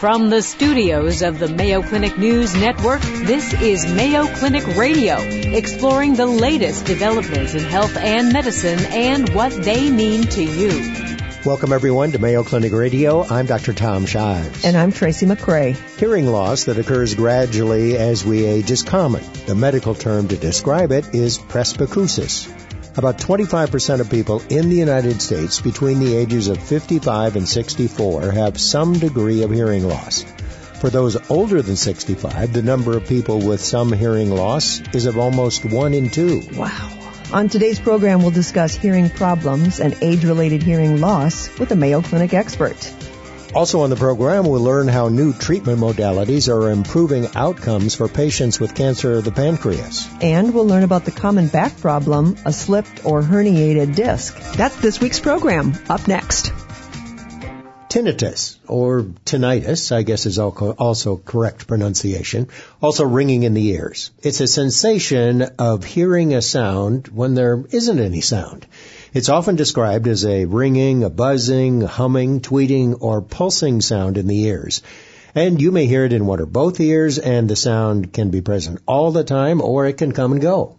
From the studios of the Mayo Clinic News Network, this is Mayo Clinic Radio, exploring the latest developments in health and medicine and what they mean to you. Welcome everyone to Mayo Clinic Radio. I'm Dr. Tom Shives. And I'm Tracy McCray. Hearing loss that occurs gradually as we age is common. The medical term to describe it is presbycusis. About 25% of people in the United States between the ages of 55 and 64 have some degree of hearing loss. For those older than 65, the number of people with some hearing loss is of almost one in two. Wow. On today's program, we'll discuss hearing problems and age-related hearing loss with a Mayo Clinic expert. Also on the program, we'll learn how new treatment modalities are improving outcomes for patients with cancer of the pancreas. And we'll learn about the common back problem, a slipped or herniated disc. That's this week's program. Up next tinnitus or tinnitus, I guess is also correct pronunciation, also ringing in the ears. It's a sensation of hearing a sound when there isn't any sound. It's often described as a ringing, a buzzing, humming, tweeting, or pulsing sound in the ears. And you may hear it in one or both ears, and the sound can be present all the time, or it can come and go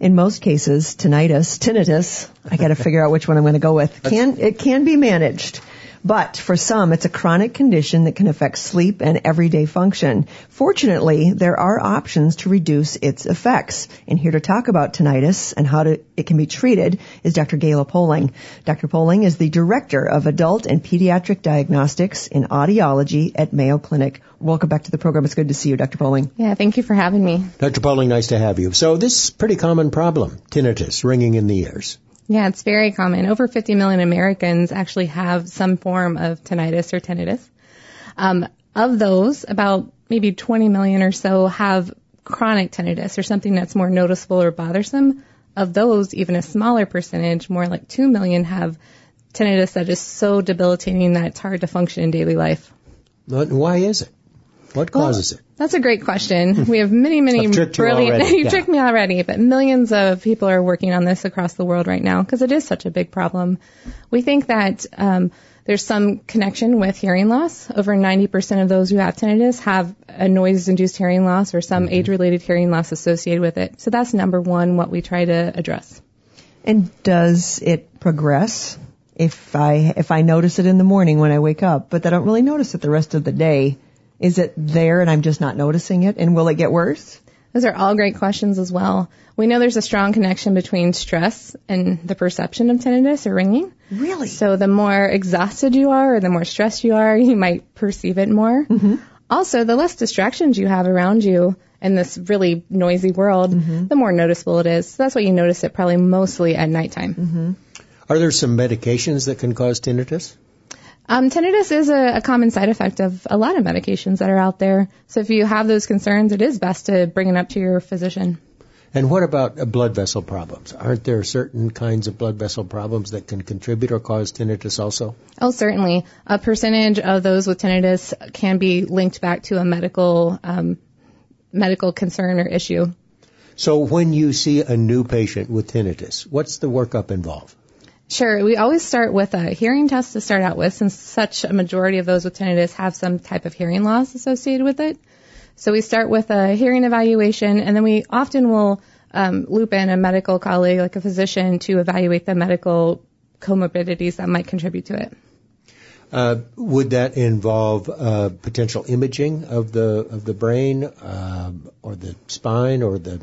in most cases, tinnitus, tinnitus, I gotta figure out which one I'm gonna go with, can, it can be managed. But for some, it's a chronic condition that can affect sleep and everyday function. Fortunately, there are options to reduce its effects. And here to talk about tinnitus and how to, it can be treated is Dr. Gayla Poling. Dr. Poling is the Director of Adult and Pediatric Diagnostics in Audiology at Mayo Clinic. Welcome back to the program. It's good to see you, Dr. Poling. Yeah, thank you for having me. Dr. Poling, nice to have you. So this is a pretty common problem, tinnitus, ringing in the ears. Yeah, it's very common. Over 50 million Americans actually have some form of tinnitus or tinnitus. Um, of those, about maybe 20 million or so have chronic tinnitus or something that's more noticeable or bothersome. Of those, even a smaller percentage, more like 2 million, have tinnitus that is so debilitating that it's hard to function in daily life. Why is it? What causes well, it? That's a great question. We have many, many brilliant. You, you yeah. tricked me already, but millions of people are working on this across the world right now because it is such a big problem. We think that um, there's some connection with hearing loss. Over 90% of those who have tinnitus have a noise-induced hearing loss or some mm-hmm. age-related hearing loss associated with it. So that's number one, what we try to address. And does it progress? If I if I notice it in the morning when I wake up, but I don't really notice it the rest of the day, is it there and I'm just not noticing it? And will it get worse? Those are all great questions as well. We know there's a strong connection between stress and the perception of tinnitus or ringing. Really? So the more exhausted you are or the more stressed you are, you might perceive it more. Mm-hmm. Also, the less distractions you have around you in this really noisy world, mm-hmm. the more noticeable it is. So that's why you notice it probably mostly at nighttime. Mm-hmm. Are there some medications that can cause tinnitus? Um, tinnitus is a, a, common side effect of a lot of medications that are out there. So if you have those concerns, it is best to bring it up to your physician. And what about uh, blood vessel problems? Aren't there certain kinds of blood vessel problems that can contribute or cause tinnitus also? Oh, certainly. A percentage of those with tinnitus can be linked back to a medical um, medical concern or issue. So when you see a new patient with tinnitus, what's the workup involved? Sure. We always start with a hearing test to start out with, since such a majority of those with tinnitus have some type of hearing loss associated with it. So we start with a hearing evaluation, and then we often will um, loop in a medical colleague, like a physician, to evaluate the medical comorbidities that might contribute to it. Uh, would that involve uh, potential imaging of the of the brain uh, or the spine or the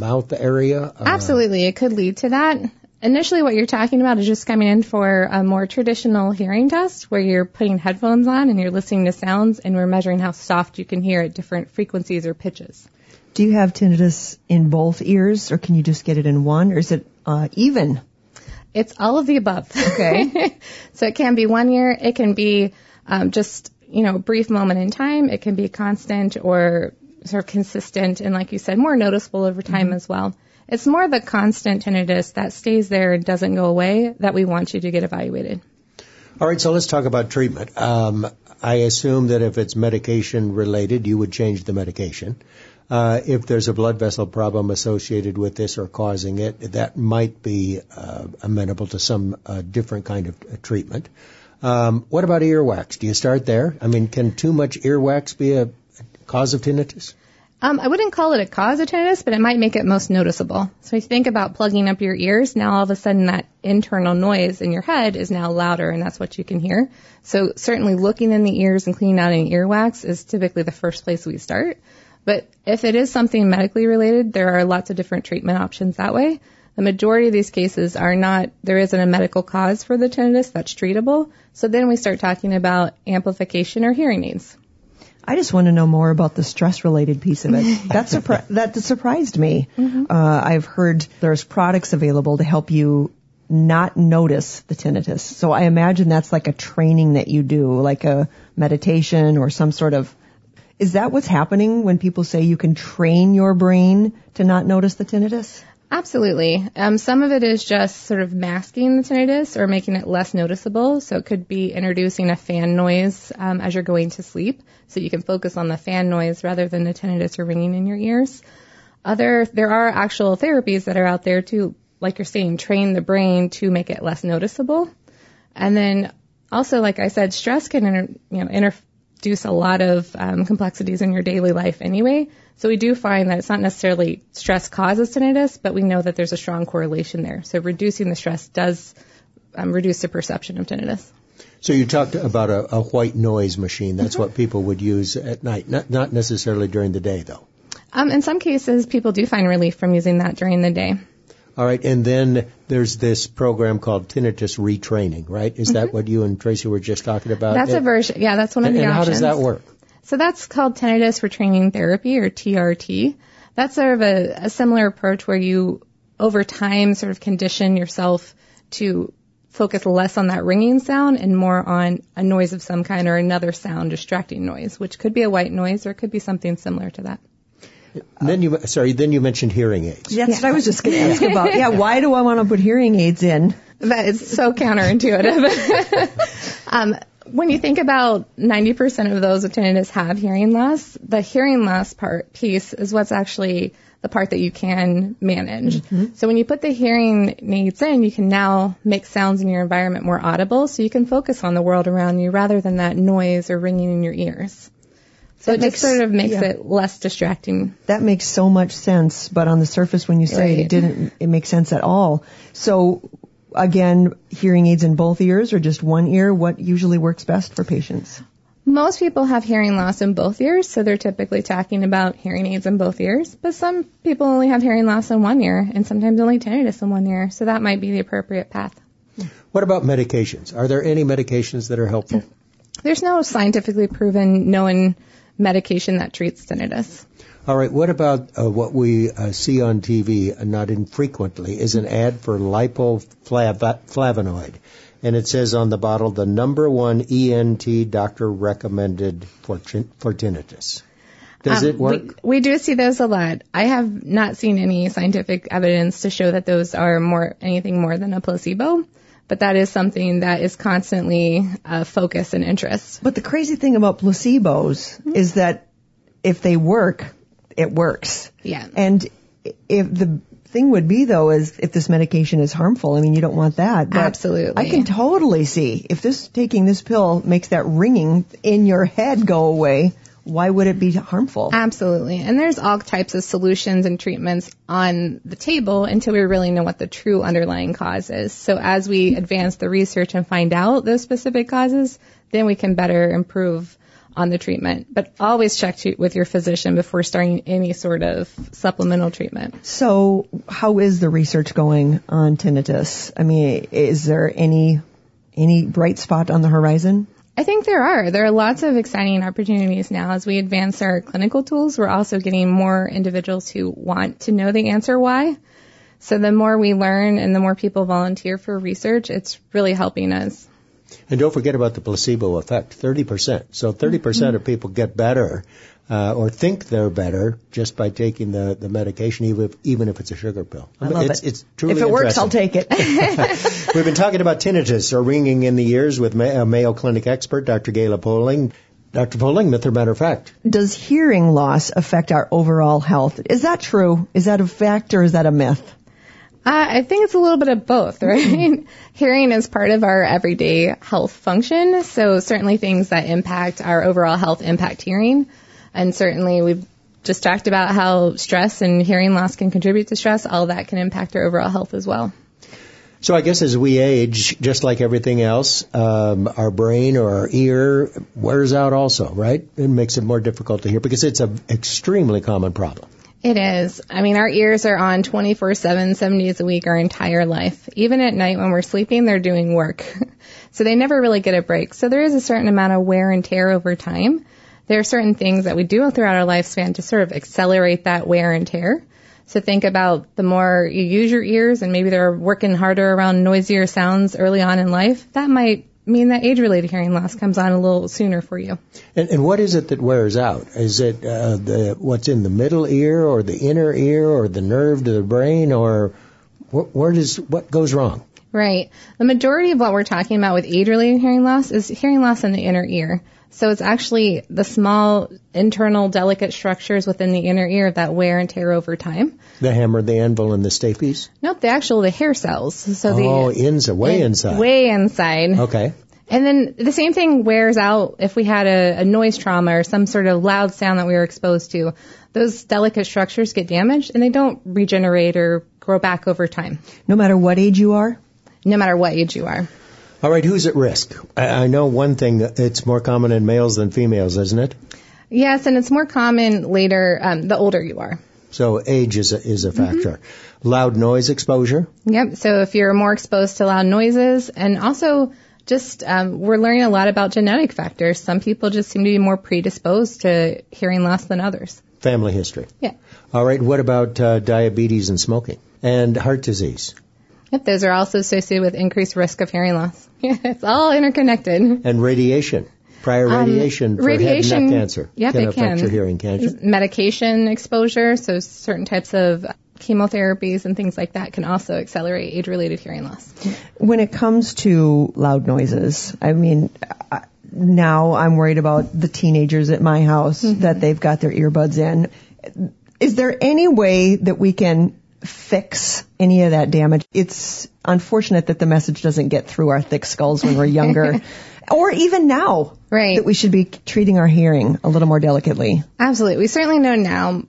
mouth area? Uh, Absolutely, it could lead to that initially what you're talking about is just coming in for a more traditional hearing test where you're putting headphones on and you're listening to sounds and we're measuring how soft you can hear at different frequencies or pitches. Do you have tinnitus in both ears or can you just get it in one or is it uh, even? It's all of the above. Okay. so it can be one ear, it can be um, just, you know, a brief moment in time, it can be constant or sort of consistent and like you said, more noticeable over time mm-hmm. as well. It's more the constant tinnitus that stays there and doesn't go away that we want you to get evaluated. All right, so let's talk about treatment. Um, I assume that if it's medication related, you would change the medication. Uh, if there's a blood vessel problem associated with this or causing it, that might be uh, amenable to some uh, different kind of uh, treatment. Um, what about earwax? Do you start there? I mean, can too much earwax be a cause of tinnitus? Um, I wouldn't call it a cause of tinnitus, but it might make it most noticeable. So if you think about plugging up your ears, now all of a sudden that internal noise in your head is now louder and that's what you can hear. So certainly looking in the ears and cleaning out any earwax is typically the first place we start. But if it is something medically related, there are lots of different treatment options that way. The majority of these cases are not, there isn't a medical cause for the tinnitus that's treatable. So then we start talking about amplification or hearing aids. I just want to know more about the stress related piece of it. That, surpri- that surprised me. Mm-hmm. Uh, I've heard there's products available to help you not notice the tinnitus. So I imagine that's like a training that you do, like a meditation or some sort of. Is that what's happening when people say you can train your brain to not notice the tinnitus? Absolutely. Um, some of it is just sort of masking the tinnitus or making it less noticeable. So it could be introducing a fan noise um, as you're going to sleep, so you can focus on the fan noise rather than the tinnitus or ringing in your ears. Other, there are actual therapies that are out there to, like you're saying, train the brain to make it less noticeable. And then also, like I said, stress can inter, you know, introduce a lot of um, complexities in your daily life anyway. So we do find that it's not necessarily stress causes tinnitus, but we know that there's a strong correlation there. So reducing the stress does um, reduce the perception of tinnitus. So you talked about a, a white noise machine. That's mm-hmm. what people would use at night, not, not necessarily during the day, though. Um, in some cases, people do find relief from using that during the day. All right, and then there's this program called tinnitus retraining, right? Is mm-hmm. that what you and Tracy were just talking about? That's a version. Yeah, that's one of and, the and options. how does that work? So that's called tinnitus retraining therapy or TRT. That's sort of a, a similar approach where you over time sort of condition yourself to focus less on that ringing sound and more on a noise of some kind or another sound distracting noise, which could be a white noise or it could be something similar to that. Then you, sorry, then you mentioned hearing aids. That's yeah. what I was just going to ask about. Yeah, why do I want to put hearing aids in? That is so counterintuitive. um, when you think about 90% of those with tinnitus have hearing loss, the hearing loss part piece is what's actually the part that you can manage. Mm-hmm. So when you put the hearing aids in, you can now make sounds in your environment more audible so you can focus on the world around you rather than that noise or ringing in your ears. So that it makes, just sort of makes yeah. it less distracting. That makes so much sense, but on the surface when you say right. it, it didn't it make sense at all. So again, hearing aids in both ears or just one ear? What usually works best for patients? Most people have hearing loss in both ears, so they're typically talking about hearing aids in both ears. But some people only have hearing loss in one ear, and sometimes only tinnitus in one ear, so that might be the appropriate path. What about medications? Are there any medications that are helpful? There's no scientifically proven known medication that treats tinnitus. All right. What about uh, what we uh, see on TV, uh, not infrequently, is an ad for lipoflavonoid. And it says on the bottle, the number one ENT doctor recommended for, for tinnitus. Does um, it work? We, we, do see those a lot. I have not seen any scientific evidence to show that those are more anything more than a placebo, but that is something that is constantly a focus and interest. But the crazy thing about placebos mm-hmm. is that if they work, it works. Yeah. And if the thing would be though is if this medication is harmful, I mean you don't want that. But Absolutely. I can totally see if this taking this pill makes that ringing in your head go away. Why would it be harmful? Absolutely. And there's all types of solutions and treatments on the table until we really know what the true underlying cause is. So as we advance the research and find out those specific causes, then we can better improve on the treatment, but always check to, with your physician before starting any sort of supplemental treatment. So, how is the research going on tinnitus? I mean, is there any any bright spot on the horizon? I think there are. There are lots of exciting opportunities now as we advance our clinical tools. We're also getting more individuals who want to know the answer why. So the more we learn and the more people volunteer for research, it's really helping us. And don't forget about the placebo effect, 30%. So 30% mm-hmm. of people get better uh, or think they're better just by taking the, the medication, even if, even if it's a sugar pill. I love it's, it. It's truly If it works, I'll take it. We've been talking about tinnitus or ringing in the ears with a Mayo Clinic expert, Dr. Gayla Poling. Dr. Poling, myth or matter of fact? Does hearing loss affect our overall health? Is that true? Is that a fact or is that a myth? Uh, I think it's a little bit of both, right? Hearing is part of our everyday health function, so certainly things that impact our overall health impact hearing. And certainly we've just talked about how stress and hearing loss can contribute to stress. All that can impact our overall health as well. So I guess as we age, just like everything else, um, our brain or our ear wears out also, right? It makes it more difficult to hear because it's an extremely common problem. It is. I mean, our ears are on 24 7, seven days a week, our entire life. Even at night when we're sleeping, they're doing work. so they never really get a break. So there is a certain amount of wear and tear over time. There are certain things that we do throughout our lifespan to sort of accelerate that wear and tear. So think about the more you use your ears and maybe they're working harder around noisier sounds early on in life, that might mean that age-related hearing loss comes on a little sooner for you. And, and what is it that wears out? Is it uh, the what's in the middle ear, or the inner ear, or the nerve to the brain, or wh- where does what goes wrong? Right. The majority of what we're talking about with age-related hearing loss is hearing loss in the inner ear. So it's actually the small internal delicate structures within the inner ear that wear and tear over time. The hammer, the anvil, and the stapes? Nope, the actual the hair cells. So oh, the inside, way in, inside. Way inside. Okay. And then the same thing wears out if we had a, a noise trauma or some sort of loud sound that we were exposed to. Those delicate structures get damaged and they don't regenerate or grow back over time. No matter what age you are? No matter what age you are. All right, who's at risk? I, I know one thing that it's more common in males than females, isn't it? Yes, and it's more common later, um, the older you are. So age is a, is a factor. Mm-hmm. Loud noise exposure? Yep. So if you're more exposed to loud noises and also just um, we're learning a lot about genetic factors. Some people just seem to be more predisposed to hearing loss than others. Family history. Yeah. All right. What about uh, diabetes and smoking and heart disease? Yep, those are also associated with increased risk of hearing loss. Yeah, it's all interconnected. And radiation. Prior radiation um, for radiation, head and neck cancer yep, can it affect can. your hearing, can't Medication exposure, so certain types of chemotherapies and things like that can also accelerate age-related hearing loss. When it comes to loud noises, I mean, now I'm worried about the teenagers at my house mm-hmm. that they've got their earbuds in. Is there any way that we can fix any of that damage. It's unfortunate that the message doesn't get through our thick skulls when we're younger. or even now. Right. That we should be treating our hearing a little more delicately. Absolutely. We certainly know now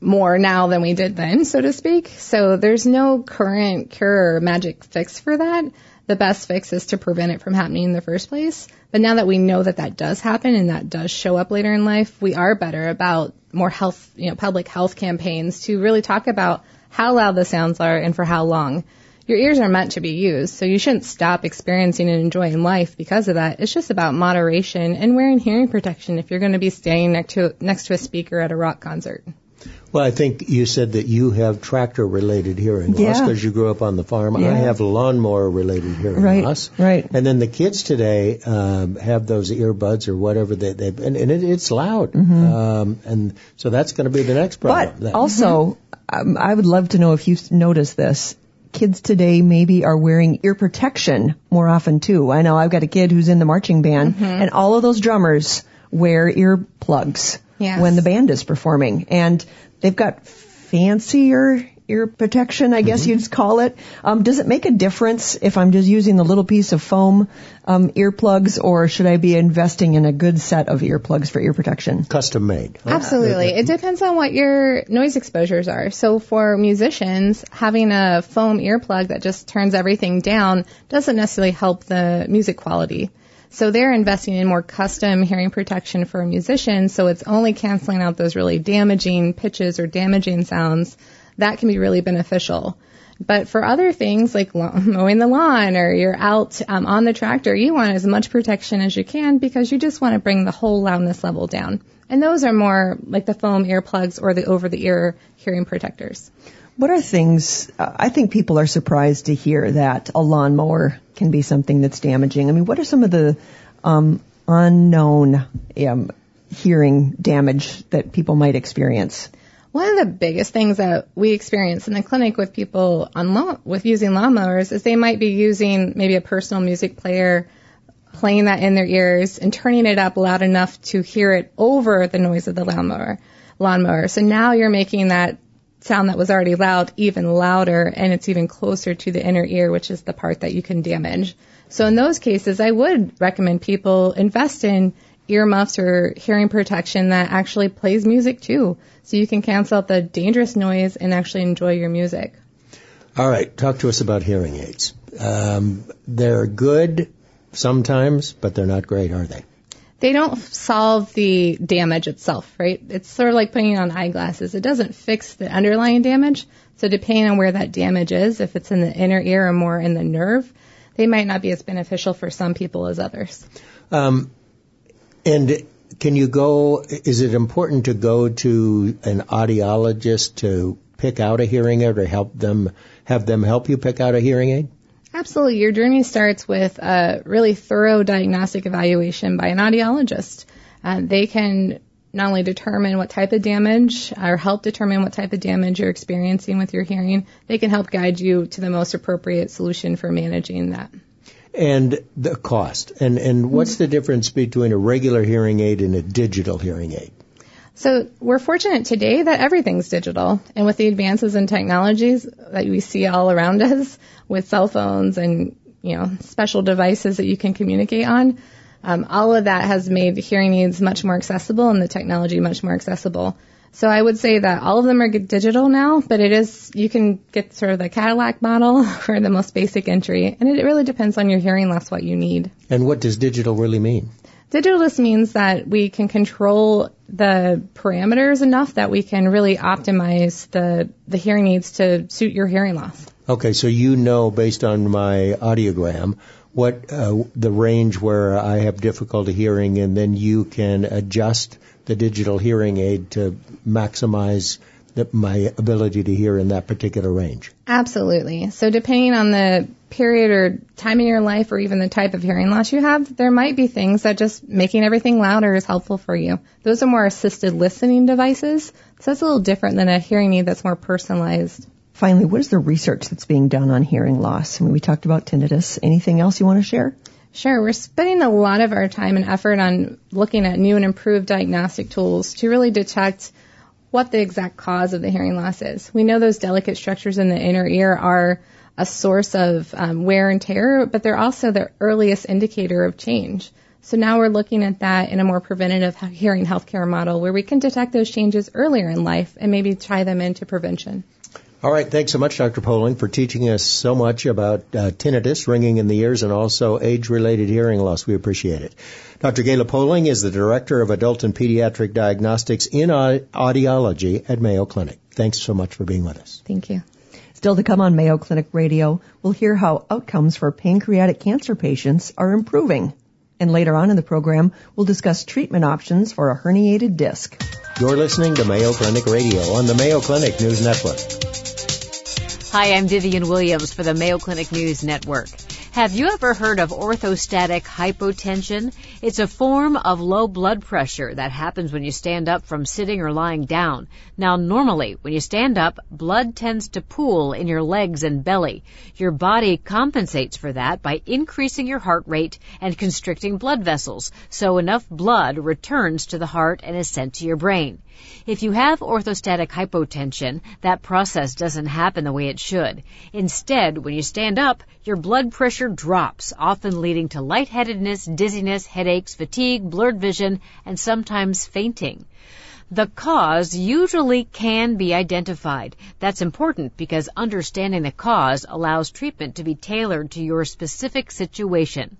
more now than we did then, so to speak. So there's no current cure or magic fix for that. The best fix is to prevent it from happening in the first place. But now that we know that that does happen and that does show up later in life, we are better about more health, you know, public health campaigns to really talk about how loud the sounds are, and for how long. Your ears are meant to be used, so you shouldn't stop experiencing and enjoying life because of that. It's just about moderation and wearing hearing protection if you're going to be standing next to next to a speaker at a rock concert. Well, I think you said that you have tractor related hearing yeah. loss because you grew up on the farm. Yeah. I have lawnmower related hearing right, loss. Right. And then the kids today um, have those earbuds or whatever they they and, and it, it's loud. Mm-hmm. Um, and so that's going to be the next problem. But also, um, I would love to know if you've noticed this. Kids today maybe are wearing ear protection more often too. I know I've got a kid who's in the marching band, mm-hmm. and all of those drummers wear earplugs yes. when the band is performing, and they've got fancier ear protection, I guess mm-hmm. you'd call it. Um, does it make a difference if I'm just using the little piece of foam um, earplugs, or should I be investing in a good set of earplugs for ear protection? Custom made. Absolutely. It depends on what your noise exposures are. So for musicians, having a foam earplug that just turns everything down doesn't necessarily help the music quality. So they're investing in more custom hearing protection for musicians, so it's only canceling out those really damaging pitches or damaging sounds. That can be really beneficial. But for other things like mowing the lawn or you're out um, on the tractor, you want as much protection as you can because you just want to bring the whole loudness level down. And those are more like the foam earplugs or the over the ear hearing protectors. What are things, uh, I think people are surprised to hear that a lawnmower can be something that's damaging. I mean, what are some of the um, unknown um, hearing damage that people might experience? One of the biggest things that we experience in the clinic with people on with using lawnmowers is they might be using maybe a personal music player, playing that in their ears and turning it up loud enough to hear it over the noise of the lawnmower. Lawnmower. So now you're making that sound that was already loud even louder and it's even closer to the inner ear, which is the part that you can damage. So in those cases, I would recommend people invest in earmuffs or hearing protection that actually plays music too. So you can cancel out the dangerous noise and actually enjoy your music. All right, talk to us about hearing aids. Um, they're good sometimes, but they're not great, are they? They don't solve the damage itself, right? It's sort of like putting on eyeglasses. It doesn't fix the underlying damage. So depending on where that damage is, if it's in the inner ear or more in the nerve, they might not be as beneficial for some people as others. Um, and can you go, is it important to go to an audiologist to pick out a hearing aid or help them, have them help you pick out a hearing aid? Absolutely. Your journey starts with a really thorough diagnostic evaluation by an audiologist. Uh, they can not only determine what type of damage or help determine what type of damage you're experiencing with your hearing, they can help guide you to the most appropriate solution for managing that. And the cost. And, and what's the difference between a regular hearing aid and a digital hearing aid? So we're fortunate today that everything's digital. And with the advances in technologies that we see all around us with cell phones and, you know, special devices that you can communicate on, um, all of that has made hearing aids much more accessible and the technology much more accessible. So I would say that all of them are digital now, but it is, you can get sort of the Cadillac model for the most basic entry. And it really depends on your hearing loss what you need. And what does digital really mean? Digital just means that we can control the parameters enough that we can really optimize the, the hearing aids to suit your hearing loss. Okay, so you know based on my audiogram what uh, the range where I have difficulty hearing, and then you can adjust the digital hearing aid to maximize the, my ability to hear in that particular range. Absolutely. So depending on the period or time in your life or even the type of hearing loss you have, there might be things that just making everything louder is helpful for you. Those are more assisted listening devices. So that's a little different than a hearing aid that's more personalized. Finally, what is the research that's being done on hearing loss? I mean, we talked about tinnitus. Anything else you want to share? Sure. We're spending a lot of our time and effort on looking at new and improved diagnostic tools to really detect what the exact cause of the hearing loss is. We know those delicate structures in the inner ear are a source of um, wear and tear, but they're also the earliest indicator of change. So now we're looking at that in a more preventative hearing healthcare model where we can detect those changes earlier in life and maybe tie them into prevention. All right. Thanks so much, Dr. Poling, for teaching us so much about uh, tinnitus, ringing in the ears, and also age-related hearing loss. We appreciate it. Dr. Gayla Poling is the Director of Adult and Pediatric Diagnostics in Audiology at Mayo Clinic. Thanks so much for being with us. Thank you. Still to come on Mayo Clinic Radio, we'll hear how outcomes for pancreatic cancer patients are improving. And later on in the program, we'll discuss treatment options for a herniated disc. You're listening to Mayo Clinic Radio on the Mayo Clinic News Network. Hi, I'm Vivian Williams for the Mayo Clinic News Network. Have you ever heard of orthostatic hypotension? It's a form of low blood pressure that happens when you stand up from sitting or lying down. Now, normally, when you stand up, blood tends to pool in your legs and belly. Your body compensates for that by increasing your heart rate and constricting blood vessels, so enough blood returns to the heart and is sent to your brain. If you have orthostatic hypotension, that process doesn't happen the way it should. Instead, when you stand up, your blood pressure drops, often leading to lightheadedness, dizziness, headaches, fatigue, blurred vision, and sometimes fainting. The cause usually can be identified. That's important because understanding the cause allows treatment to be tailored to your specific situation.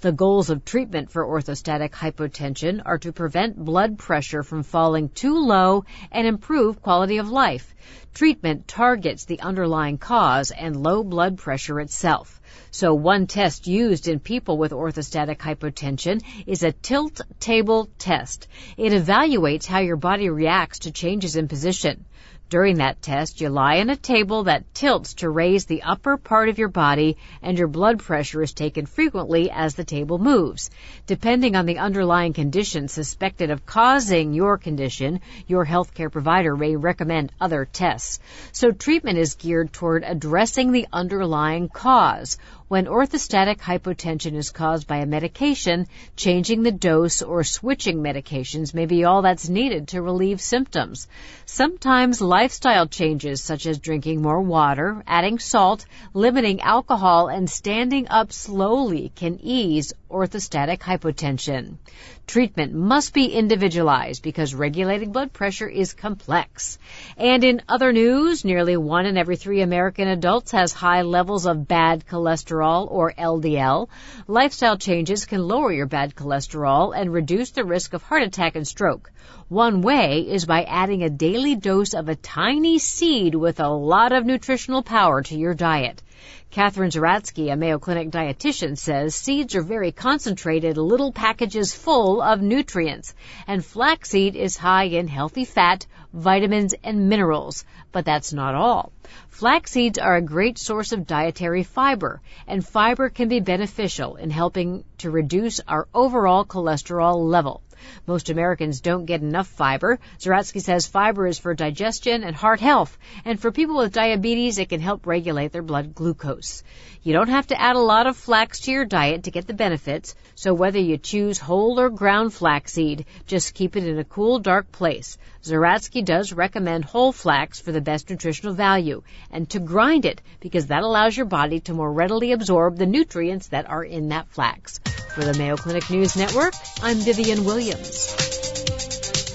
The goals of treatment for orthostatic hypotension are to prevent blood pressure from falling too low and improve quality of life. Treatment targets the underlying cause and low blood pressure itself. So one test used in people with orthostatic hypotension is a tilt table test. It evaluates how your body reacts to changes in position. During that test, you lie on a table that tilts to raise the upper part of your body and your blood pressure is taken frequently as the table moves. Depending on the underlying condition suspected of causing your condition, your healthcare provider may recommend other tests. So treatment is geared toward addressing the underlying cause. When orthostatic hypotension is caused by a medication, changing the dose or switching medications may be all that's needed to relieve symptoms. Sometimes lifestyle changes such as drinking more water, adding salt, limiting alcohol, and standing up slowly can ease orthostatic hypotension. Treatment must be individualized because regulating blood pressure is complex. And in other news, nearly one in every three American adults has high levels of bad cholesterol or LDL. Lifestyle changes can lower your bad cholesterol and reduce the risk of heart attack and stroke. One way is by adding a daily dose of a tiny seed with a lot of nutritional power to your diet. Katherine Zeratsky, a Mayo Clinic dietitian, says seeds are very concentrated little packages full of nutrients, and flaxseed is high in healthy fat, vitamins, and minerals. But that's not all. Flax seeds are a great source of dietary fiber, and fiber can be beneficial in helping to reduce our overall cholesterol level. Most Americans don't get enough fiber. Zeratsky says fiber is for digestion and heart health, and for people with diabetes, it can help regulate their blood glucose. You don't have to add a lot of flax to your diet to get the benefits, so whether you choose whole or ground flaxseed, just keep it in a cool, dark place. Zeratsky does recommend whole flax for the best nutritional value, and to grind it, because that allows your body to more readily absorb the nutrients that are in that flax. For the Mayo Clinic News Network, I'm Vivian Williams.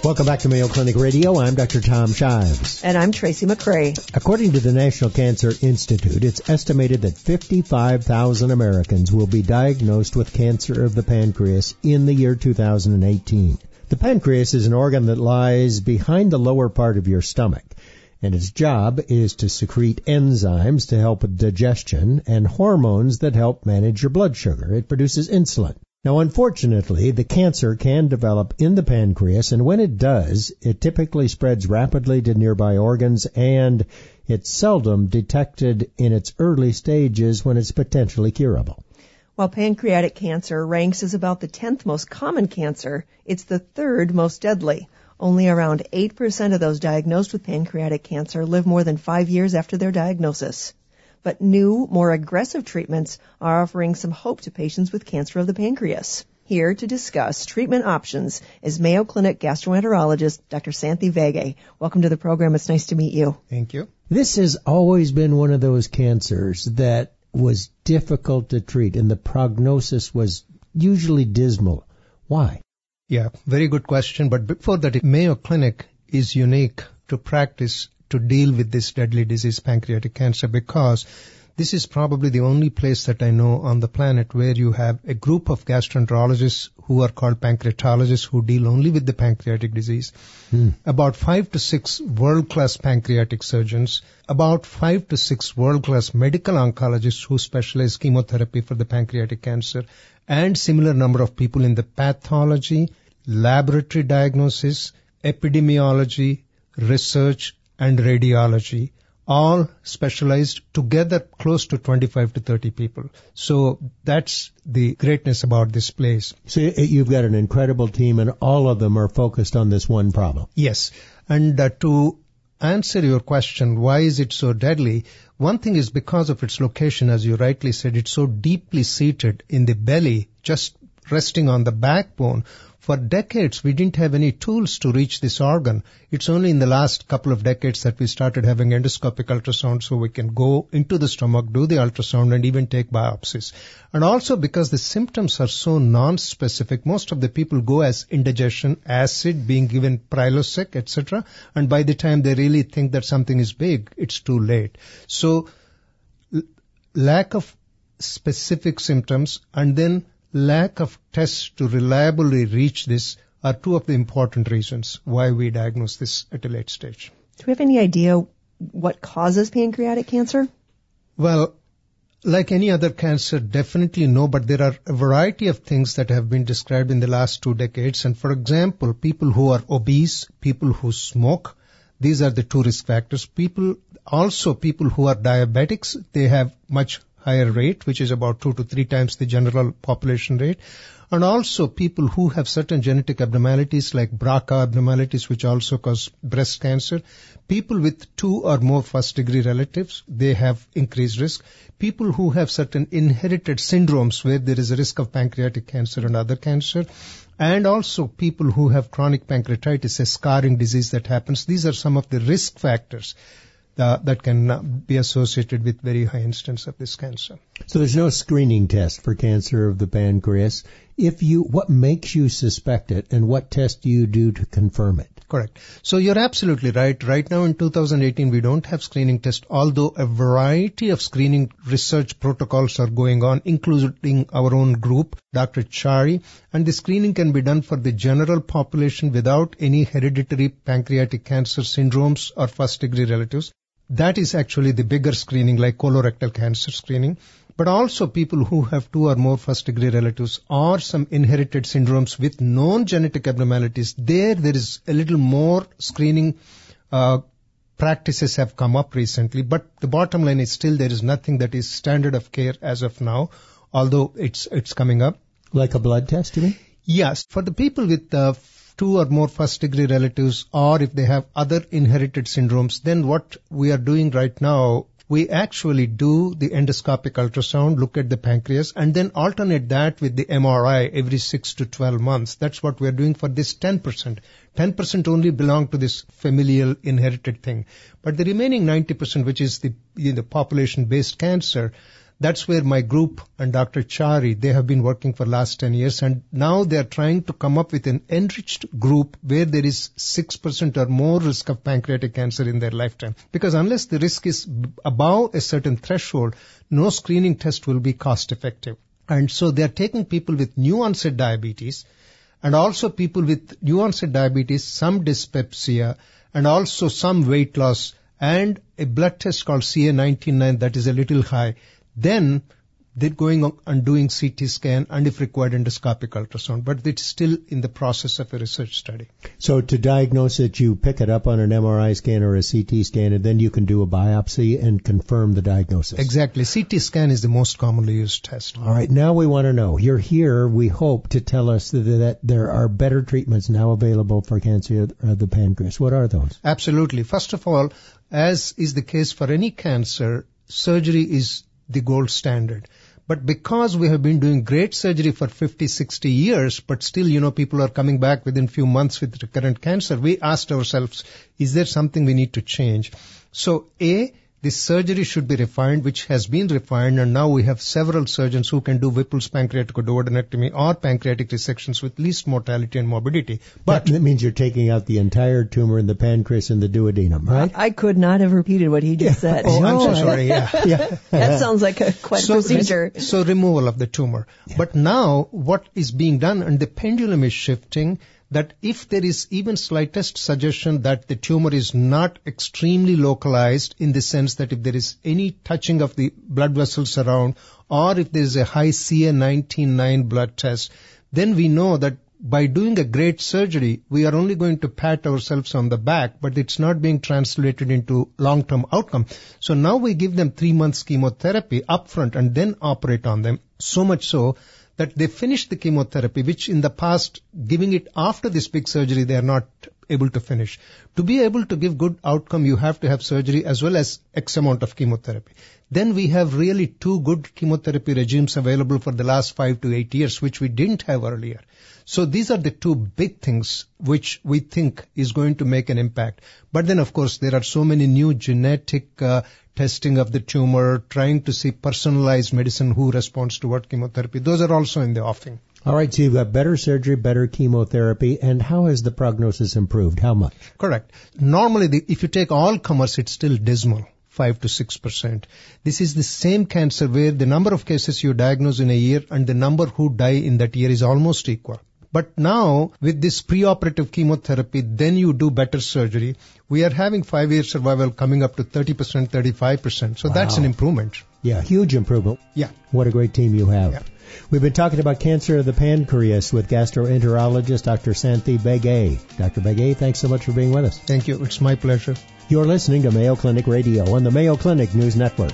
Welcome back to Mayo Clinic Radio. I'm Dr. Tom Shives. And I'm Tracy McCray. According to the National Cancer Institute, it's estimated that 55,000 Americans will be diagnosed with cancer of the pancreas in the year 2018. The pancreas is an organ that lies behind the lower part of your stomach and its job is to secrete enzymes to help with digestion and hormones that help manage your blood sugar. It produces insulin. Now, unfortunately, the cancer can develop in the pancreas, and when it does, it typically spreads rapidly to nearby organs, and it's seldom detected in its early stages when it's potentially curable. While pancreatic cancer ranks as about the 10th most common cancer, it's the third most deadly. Only around 8% of those diagnosed with pancreatic cancer live more than five years after their diagnosis. But new, more aggressive treatments are offering some hope to patients with cancer of the pancreas. Here to discuss treatment options is Mayo Clinic gastroenterologist Dr. Santhi Vege. Welcome to the program. It's nice to meet you. Thank you. This has always been one of those cancers that was difficult to treat and the prognosis was usually dismal. Why? Yeah, very good question. But before that, Mayo Clinic is unique to practice to deal with this deadly disease, pancreatic cancer, because this is probably the only place that I know on the planet where you have a group of gastroenterologists who are called pancreatologists who deal only with the pancreatic disease. Hmm. About five to six world-class pancreatic surgeons, about five to six world-class medical oncologists who specialize chemotherapy for the pancreatic cancer, and similar number of people in the pathology, laboratory diagnosis, epidemiology, research, and radiology, all specialized together close to 25 to 30 people. So that's the greatness about this place. So you've got an incredible team and all of them are focused on this one problem. Yes. And uh, to answer your question, why is it so deadly? One thing is because of its location, as you rightly said, it's so deeply seated in the belly, just resting on the backbone for decades, we didn't have any tools to reach this organ. It's only in the last couple of decades that we started having endoscopic ultrasound so we can go into the stomach, do the ultrasound, and even take biopsies. And also because the symptoms are so non-specific, most of the people go as indigestion, acid, being given Prilosec, etc. And by the time they really think that something is big, it's too late. So, lack of specific symptoms and then lack of tests to reliably reach this are two of the important reasons why we diagnose this at a late stage. Do we have any idea what causes pancreatic cancer? Well, like any other cancer, definitely no, but there are a variety of things that have been described in the last two decades. And for example, people who are obese, people who smoke, these are the two risk factors. People, also people who are diabetics, they have much higher rate, which is about two to three times the general population rate. and also people who have certain genetic abnormalities like BRCA abnormalities, which also cause breast cancer. People with two or more first degree relatives, they have increased risk. People who have certain inherited syndromes where there is a risk of pancreatic cancer and other cancer. And also people who have chronic pancreatitis, a scarring disease that happens. These are some of the risk factors that can uh, be associated with very high incidence of this cancer. So there's no screening test for cancer of the pancreas. If you, what makes you suspect it, and what test do you do to confirm it? Correct. So you're absolutely right. Right now in 2018, we don't have screening test, although a variety of screening research protocols are going on, including our own group, Dr. Chari, and the screening can be done for the general population without any hereditary pancreatic cancer syndromes or first degree relatives. That is actually the bigger screening like colorectal cancer screening but also people who have two or more first degree relatives or some inherited syndromes with known genetic abnormalities. There, there is a little more screening uh, practices have come up recently, but the bottom line is still there is nothing that is standard of care as of now, although it's it's coming up. Like a blood test, you mean? Yes, for the people with uh, two or more first degree relatives or if they have other inherited syndromes, then what we are doing right now we actually do the endoscopic ultrasound, look at the pancreas, and then alternate that with the MRI every 6 to 12 months. That's what we're doing for this 10%. 10% only belong to this familial inherited thing. But the remaining 90%, which is the, you know, population-based cancer, that's where my group and Dr. Chari, they have been working for last 10 years and now they are trying to come up with an enriched group where there is 6% or more risk of pancreatic cancer in their lifetime. Because unless the risk is above a certain threshold, no screening test will be cost effective. And so they are taking people with new onset diabetes and also people with new onset diabetes, some dyspepsia and also some weight loss and a blood test called CA199 that is a little high then they're going on and doing CT scan and if required endoscopic ultrasound, but it's still in the process of a research study. So to diagnose it, you pick it up on an MRI scan or a CT scan and then you can do a biopsy and confirm the diagnosis. Exactly. CT scan is the most commonly used test. All right. Now we want to know, you're here, we hope to tell us that, that there are better treatments now available for cancer of the pancreas. What are those? Absolutely. First of all, as is the case for any cancer, surgery is the gold standard. But because we have been doing great surgery for 50, 60 years, but still, you know, people are coming back within few months with recurrent cancer, we asked ourselves, is there something we need to change? So A, this surgery should be refined, which has been refined, and now we have several surgeons who can do Whipple's pancreaticoduodenectomy or pancreatic resections with least mortality and morbidity. But that means you're taking out the entire tumor in the pancreas and the duodenum, right? I could not have repeated what he just yeah. said. Oh, I'm so sorry. Yeah, yeah. that sounds like a quite so, procedure. So removal of the tumor. Yeah. But now what is being done, and the pendulum is shifting that if there is even slightest suggestion that the tumor is not extremely localized in the sense that if there is any touching of the blood vessels around or if there is a high CA199 blood test, then we know that by doing a great surgery, we are only going to pat ourselves on the back, but it's not being translated into long-term outcome. So now we give them three months chemotherapy upfront and then operate on them. So much so that they finish the chemotherapy, which in the past, giving it after this big surgery, they are not able to finish. To be able to give good outcome, you have to have surgery as well as X amount of chemotherapy. Then we have really two good chemotherapy regimes available for the last five to eight years, which we didn't have earlier. So these are the two big things which we think is going to make an impact. But then of course there are so many new genetic uh, testing of the tumor, trying to see personalized medicine who responds to what chemotherapy. Those are also in the offing. All right, so you've got better surgery, better chemotherapy, and how has the prognosis improved? How much? Correct. Normally, the, if you take all comers, it's still dismal. 5 to 6%. This is the same cancer where the number of cases you diagnose in a year and the number who die in that year is almost equal. But now, with this preoperative chemotherapy, then you do better surgery. We are having five year survival coming up to 30%, 35%. So wow. that's an improvement. Yeah, huge improvement. Yeah. What a great team you have. Yeah. We've been talking about cancer of the pancreas with gastroenterologist Dr. Santhi Vege. Dr. Vege, thanks so much for being with us. Thank you. It's my pleasure. You're listening to Mayo Clinic Radio on the Mayo Clinic News Network.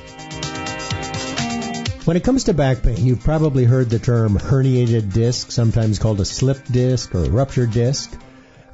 When it comes to back pain, you've probably heard the term herniated disc, sometimes called a slip disc or a ruptured disc.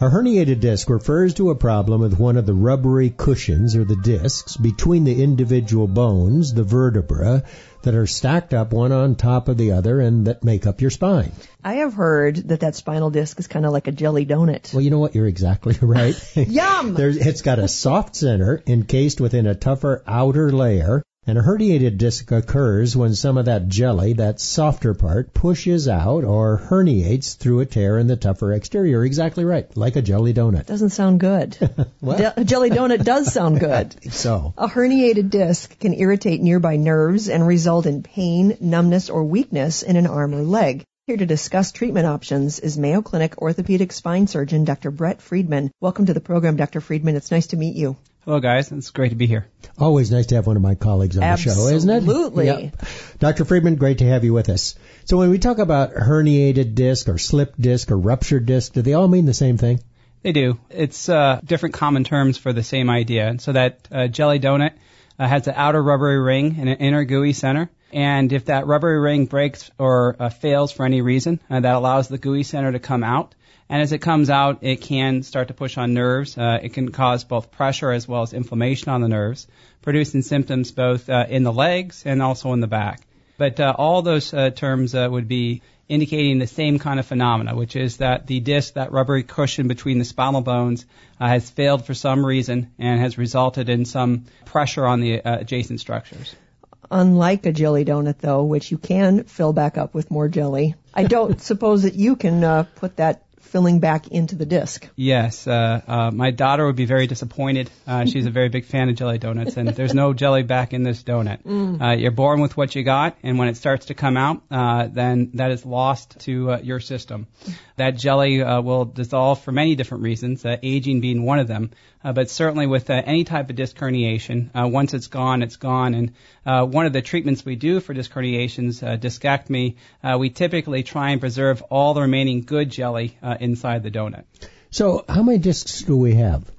A herniated disc refers to a problem with one of the rubbery cushions or the discs between the individual bones, the vertebra, that are stacked up one on top of the other and that make up your spine. I have heard that that spinal disc is kind of like a jelly donut. Well, you know what? You're exactly right. Yum! It's got a soft center encased within a tougher outer layer and a herniated disc occurs when some of that jelly, that softer part, pushes out or herniates through a tear in the tougher exterior. Exactly right, like a jelly donut. Doesn't sound good. Well. a jelly donut does sound good. So, A herniated disc can irritate nearby nerves and result in pain, numbness, or weakness in an arm or leg. Here to discuss treatment options is Mayo Clinic orthopedic spine surgeon Dr. Brett Freedman. Welcome to the program, Dr. Freedman. It's nice to meet you. Hello, guys. It's great to be here. always nice to have one of my colleagues on the show, isn't it? Absolutely. Yep. Dr. Freedman, great to have you with us. So when we talk about herniated disc or slipped disc or ruptured disc, do they all mean the same thing? They do. It's uh, different common terms for the same idea. And so that uh, jelly donut uh, has an outer rubbery ring and an inner gooey center. And if that rubbery ring breaks or uh, fails for any reason, uh, that allows the gooey center to come out. And as it comes out, it can start to push on nerves. Uh, it can cause both pressure as well as inflammation on the nerves, producing symptoms both uh, in the legs and also in the back. But uh, all those uh, terms uh, would be indicating the same kind of phenomena, which is that the disc, that rubbery cushion between the spinal bones, uh, has failed for some reason and has resulted in some pressure on the uh, adjacent structures. Unlike a jelly donut, though, which you can fill back up with more jelly, I don't suppose that you can uh, put that filling back into the disc. Yes, uh, uh, my daughter would be very disappointed. Uh, she's a very big fan of jelly donuts, and there's no jelly back in this donut. Uh, you're born with what you got, and when it starts to come out, uh, then that is lost to uh, your system. That jelly uh, will dissolve for many different reasons, uh, aging being one of them. Uh, but certainly with uh, any type of disc herniation, uh, once it's gone, it's gone. And uh, one of the treatments we do for disc herniations, uh, discectomy, uh, we typically try and preserve all the remaining good jelly uh, inside the donut. So how many discs do we have?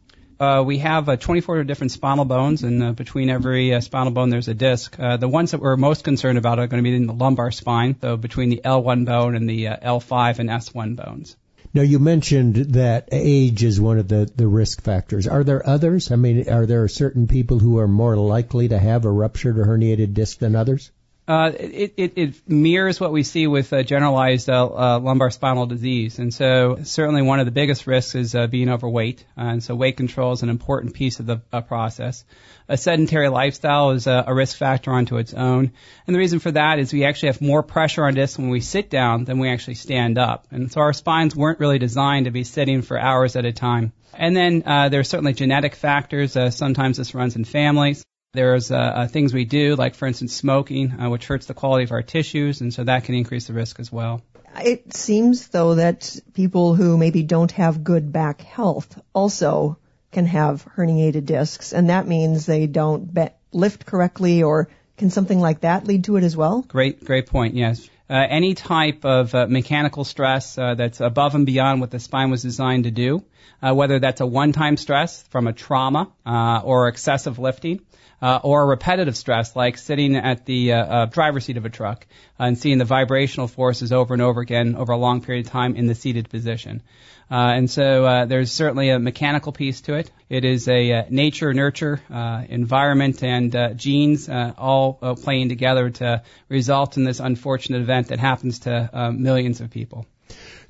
Uh, we have uh, 24 different spinal bones, and uh, between every uh, spinal bone, there's a disc. Uh, the ones that we're most concerned about are going to be in the lumbar spine, so between the L1 bone and the uh, L5 and S1 bones. Now you mentioned that age is one of the, the risk factors. Are there others? I mean, are there certain people who are more likely to have a ruptured or herniated disc than others? Uh, it, it, it mirrors what we see with uh, generalized uh, uh, lumbar spinal disease. And so, certainly, one of the biggest risks is uh, being overweight. and so, weight control is an important piece of the process. A sedentary lifestyle is a, a risk factor onto its own. And the reason for that is we actually have more pressure on discs when we sit down than we actually stand up. And so, our spines weren't really designed to be sitting for hours at a time. And then uh, there are certainly genetic factors. Uh, sometimes this runs in families. There's uh, uh, things we do, like for instance smoking, uh, which hurts the quality of our tissues, and so that can increase the risk as well. It seems, though, that people who maybe don't have good back health also can have herniated discs, and that means they don't be- lift correctly, or can something like that lead to it as well? Great, great point. Yes. Uh, any type of uh, mechanical stress uh, that's above and beyond what the spine was designed to do, uh, whether that's a one-time stress from a trauma uh, or excessive lifting, uh, or repetitive stress like sitting at the uh, uh, driver's seat of a truck and seeing the vibrational forces over and over again over a long period of time in the seated position. Uh, and so uh, there's certainly a mechanical piece to it. It is a uh, nature, nurture, uh, environment, and uh, genes uh, all uh, playing together to result in this unfortunate event that happens to uh, millions of people.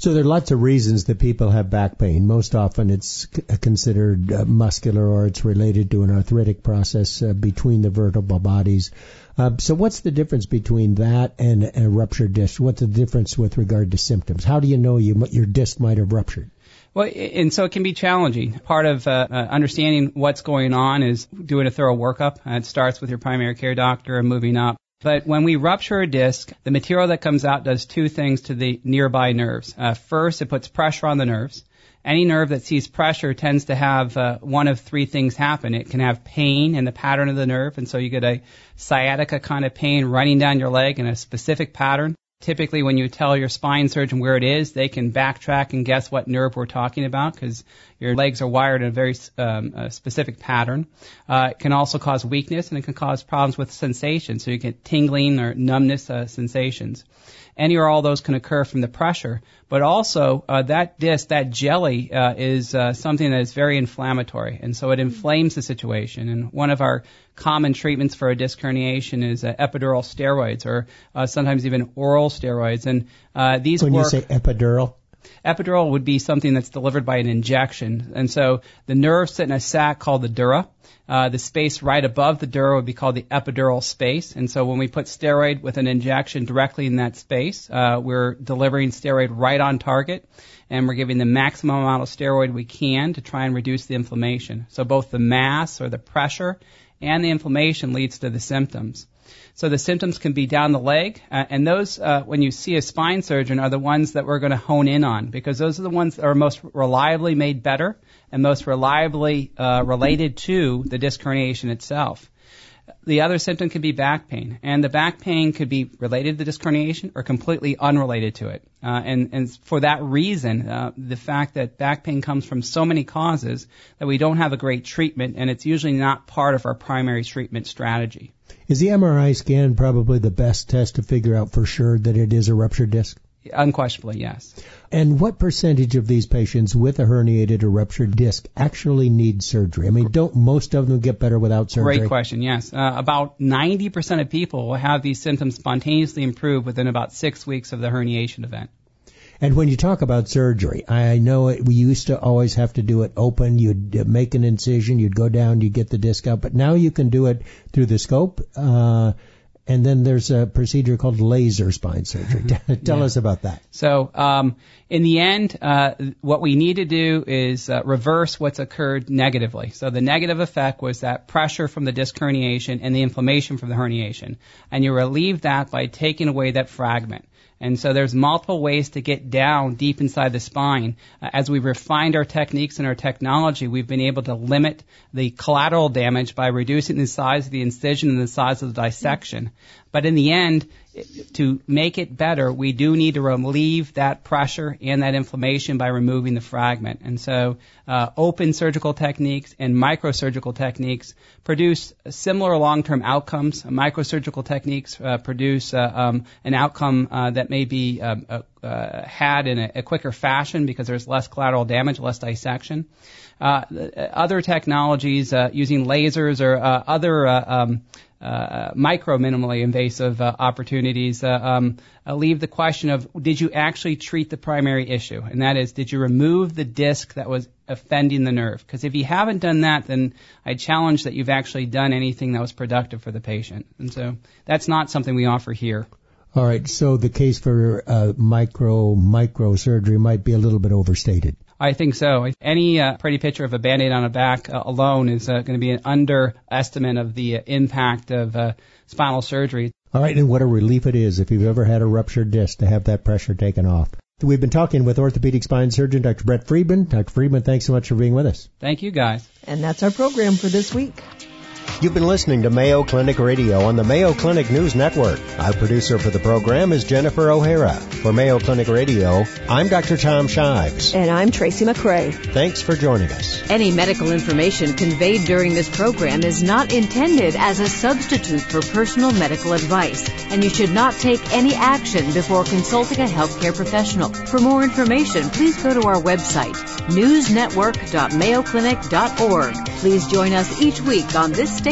So there are lots of reasons that people have back pain. Most often it's considered uh, muscular or it's related to an arthritic process uh, between the vertebral bodies. Uh, so what's the difference between that and a ruptured disc? What's the difference with regard to symptoms? How do you know you, your disc might have ruptured? Well, and so it can be challenging. Part of uh, uh, understanding what's going on is doing a thorough workup. Uh, it starts with your primary care doctor and moving up. But when we rupture a disc, the material that comes out does two things to the nearby nerves. Uh, first, it puts pressure on the nerves. Any nerve that sees pressure tends to have uh, one of three things happen. It can have pain in the pattern of the nerve, and so you get a sciatica kind of pain running down your leg in a specific pattern. Typically when you tell your spine surgeon where it is, they can backtrack and guess what nerve we're talking about because your legs are wired in a very um, a specific pattern. Uh, it can also cause weakness and it can cause problems with sensation. So you get tingling or numbness uh, sensations. Any or all those can occur from the pressure, but also uh, that disc, that jelly, uh, is uh, something that is very inflammatory, and so it inflames the situation. And one of our common treatments for a disc herniation is uh, epidural steroids, or uh, sometimes even oral steroids. And uh, these when work. you say epidural. Epidural would be something that's delivered by an injection. And so the nerves sit in a sac called the dura. Uh, the space right above the dura would be called the epidural space. And so when we put steroid with an injection directly in that space, uh, we're delivering steroid right on target and we're giving the maximum amount of steroid we can to try and reduce the inflammation. So both the mass or the pressure and the inflammation leads to the symptoms. So the symptoms can be down the leg, uh, and those, uh, when you see a spine surgeon, are the ones that we're going to hone in on because those are the ones that are most reliably made better and most reliably uh, related to the disc herniation itself. The other symptom could be back pain, and the back pain could be related to disc herniation or completely unrelated to it. Uh, and, and for that reason, uh, the fact that back pain comes from so many causes that we don't have a great treatment, and it's usually not part of our primary treatment strategy. Is the MRI scan probably the best test to figure out for sure that it is a ruptured disc? Unquestionably, yes. And what percentage of these patients with a herniated or ruptured disc actually need surgery? I mean, don't most of them get better without surgery? Great question, yes. Uh, about 90% of people will have these symptoms spontaneously improve within about six weeks of the herniation event. And when you talk about surgery, I know it, we used to always have to do it open. You'd make an incision, you'd go down, you'd get the disc out, but now you can do it through the scope. Uh, and then there's a procedure called laser spine surgery. Tell yeah. us about that. So, um, in the end, uh, what we need to do is uh, reverse what's occurred negatively. So the negative effect was that pressure from the disc herniation and the inflammation from the herniation, and you relieve that by taking away that fragment. And so there's multiple ways to get down deep inside the spine. Uh, as we've refined our techniques and our technology, we've been able to limit the collateral damage by reducing the size of the incision and the size of the dissection. But in the end, to make it better, we do need to relieve that pressure and that inflammation by removing the fragment. And so, uh, open surgical techniques and microsurgical techniques produce similar long-term outcomes. Microsurgical techniques uh, produce uh, um, an outcome uh, that may be um, uh, uh, had in a, a, quicker fashion because there's less collateral damage, less dissection. other technologies using lasers or other um, micro minimally invasive uh, opportunities uh, um, uh, leave the question of did you actually treat the primary issue and that is did you remove the disc that was offending the nerve because if you haven't done that then I challenge that you've actually done anything that was productive for the patient and so that's not something we offer here. All right, so the case for uh, micro micro surgery might be a little bit overstated. I think so. Any uh, pretty picture of a band-aid on a back uh, alone is uh, going to be an underestimate of the uh, impact of uh, spinal surgery. All right, and what a relief it is if you've ever had a ruptured disc to have that pressure taken off. We've been talking with orthopedic spine surgeon Dr. Brett Freedman. Dr. Freedman, thanks so much for being with us. Thank you, guys. And that's our program for this week. You've been listening to Mayo Clinic Radio on the Mayo Clinic News Network. Our producer for the program is Jennifer O'Hara. For Mayo Clinic Radio, I'm Dr. Tom Shives. And I'm Tracy McCray. Thanks for joining us. Any medical information conveyed during this program is not intended as a substitute for personal medical advice, and you should not take any action before consulting a healthcare professional. For more information, please go to our website, newsnetwork.mayoclinic.org. Please join us each week on this station